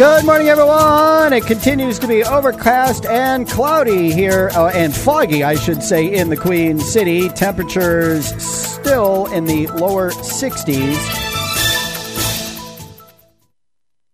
Good morning, everyone. It continues to be overcast and cloudy here, uh, and foggy, I should say, in the Queen City. Temperatures still in the lower 60s.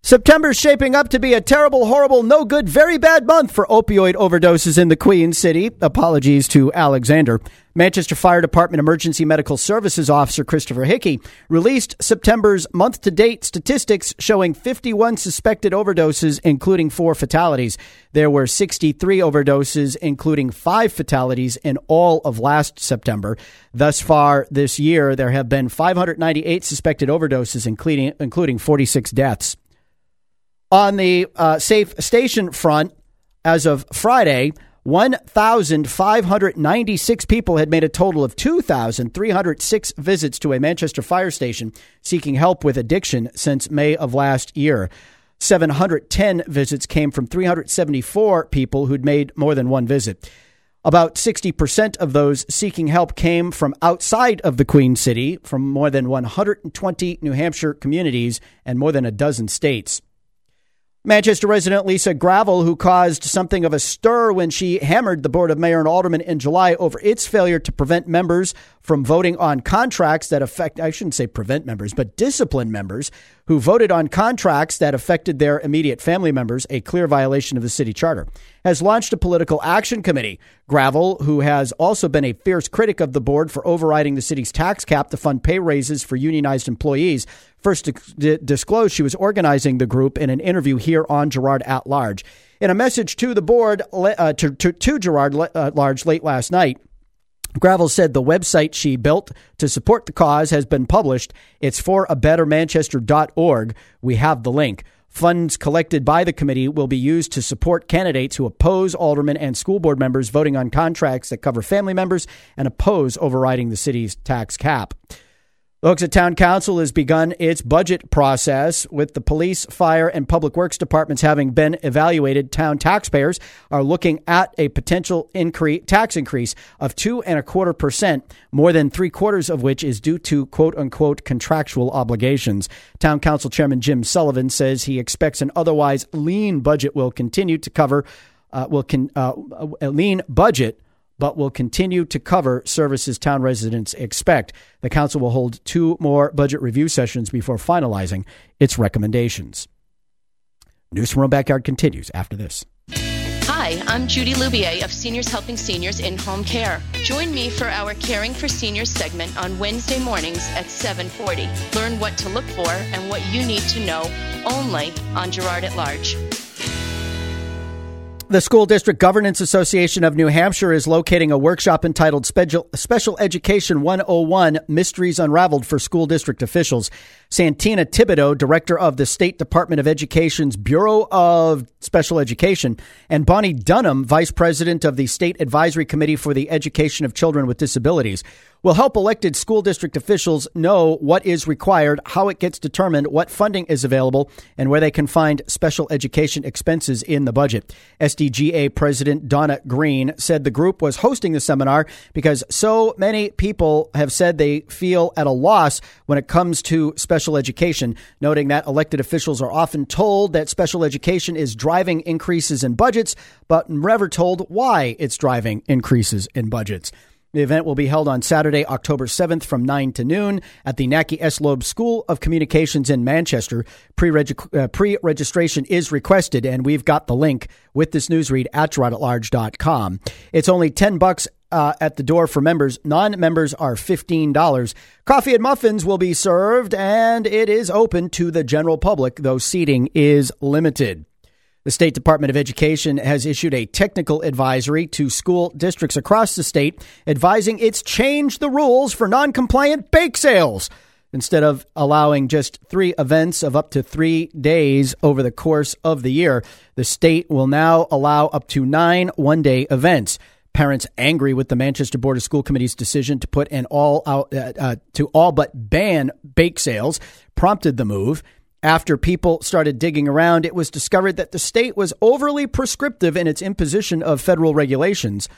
September's shaping up to be a terrible, horrible, no good, very bad month for opioid overdoses in the Queen City. Apologies to Alexander. Manchester Fire Department Emergency Medical Services Officer Christopher Hickey released September's month to date statistics showing 51 suspected overdoses, including four fatalities. There were 63 overdoses, including five fatalities in all of last September. Thus far this year, there have been 598 suspected overdoses, including, including 46 deaths. On the uh, safe station front, as of Friday, 1,596 people had made a total of 2,306 visits to a Manchester fire station seeking help with addiction since May of last year. 710 visits came from 374 people who'd made more than one visit. About 60% of those seeking help came from outside of the Queen City, from more than 120 New Hampshire communities and more than a dozen states. Manchester resident Lisa Gravel, who caused something of a stir when she hammered the Board of Mayor and Aldermen in July over its failure to prevent members from voting on contracts that affect, I shouldn't say prevent members, but discipline members who voted on contracts that affected their immediate family members, a clear violation of the city charter, has launched a political action committee. Gravel, who has also been a fierce critic of the board for overriding the city's tax cap to fund pay raises for unionized employees, first disclosed she was organizing the group in an interview here on Girard at Large. In a message to the board, uh, to, to, to Girard at uh, Large late last night, Gravel said the website she built to support the cause has been published. It's for a bettermanchester.org. We have the link. Funds collected by the committee will be used to support candidates who oppose aldermen and school board members voting on contracts that cover family members and oppose overriding the city's tax cap. The Hooksett Town Council has begun its budget process with the police, fire, and public works departments having been evaluated. Town taxpayers are looking at a potential increase, tax increase of two and a quarter percent, more than three quarters of which is due to quote unquote contractual obligations. Town Council Chairman Jim Sullivan says he expects an otherwise lean budget will continue to cover, uh, will con, uh, a lean budget but will continue to cover services town residents expect. The council will hold two more budget review sessions before finalizing its recommendations. News from our backyard continues after this. Hi, I'm Judy Lubier of Seniors Helping Seniors in Home Care. Join me for our Caring for Seniors segment on Wednesday mornings at 7:40. Learn what to look for and what you need to know only on Girard at Large. The School District Governance Association of New Hampshire is locating a workshop entitled Special, Education 101 Mysteries Unraveled for School District Officials. Santina Thibodeau, director of the State Department of Education's Bureau of Special Education, and Bonnie Dunham, vice president of the State Advisory Committee for the Education of Children with Disabilities, will help elected school district officials know what is required, how it gets determined, what funding is available, and where they can find special education expenses in the budget. SDGA President Donna Green said the group was hosting the seminar because so many people have said they feel at a loss when it comes to special education, noting that elected officials are often told that special education is driving increases in budgets, but never told why it's driving increases in budgets. The event will be held on Saturday, October 7th from 9 to noon at the Nackey S. Loeb School of Communications in Manchester. Uh, Pre registration is requested, and we've got the link with this news read at girardatlarge.com. It's only 10 bucks uh, at the door for members. Non members are $15. Coffee and muffins will be served, and it is open to the general public, though seating is limited. The State Department of Education has issued a technical advisory to school districts across the state advising it's changed the rules for non compliant bake sales. Instead of allowing just three events of up to three days over the course of the year, the state will now allow up to nine one day events. Parents angry with the Manchester Board of School Committee's decision to put an all out uh, uh, to all but ban bake sales prompted the move. After people started digging around, it was discovered that the state was overly prescriptive in its imposition of federal regulations.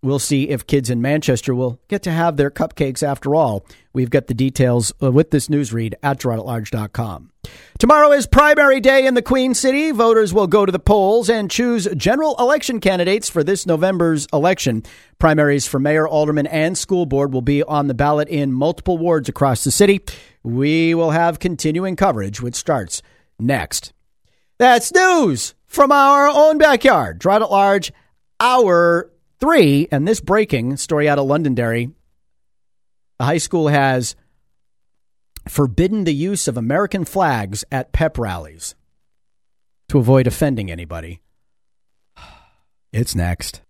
we'll see if kids in Manchester will get to have their cupcakes after all. We've got the details uh, with this news read at GirardAtLarge.com. Tomorrow is primary day in the Queen City. Voters will go to the polls and choose general election candidates for this November's election. Primaries for mayor, alderman, and school board will be on the ballot in multiple wards across the city. We will have continuing coverage, which starts next. That's news from our own backyard. Girard at Large, hour three. And this breaking story out of Londonderry the high school has forbidden the use of American flags at pep rallies to avoid offending anybody. It's next.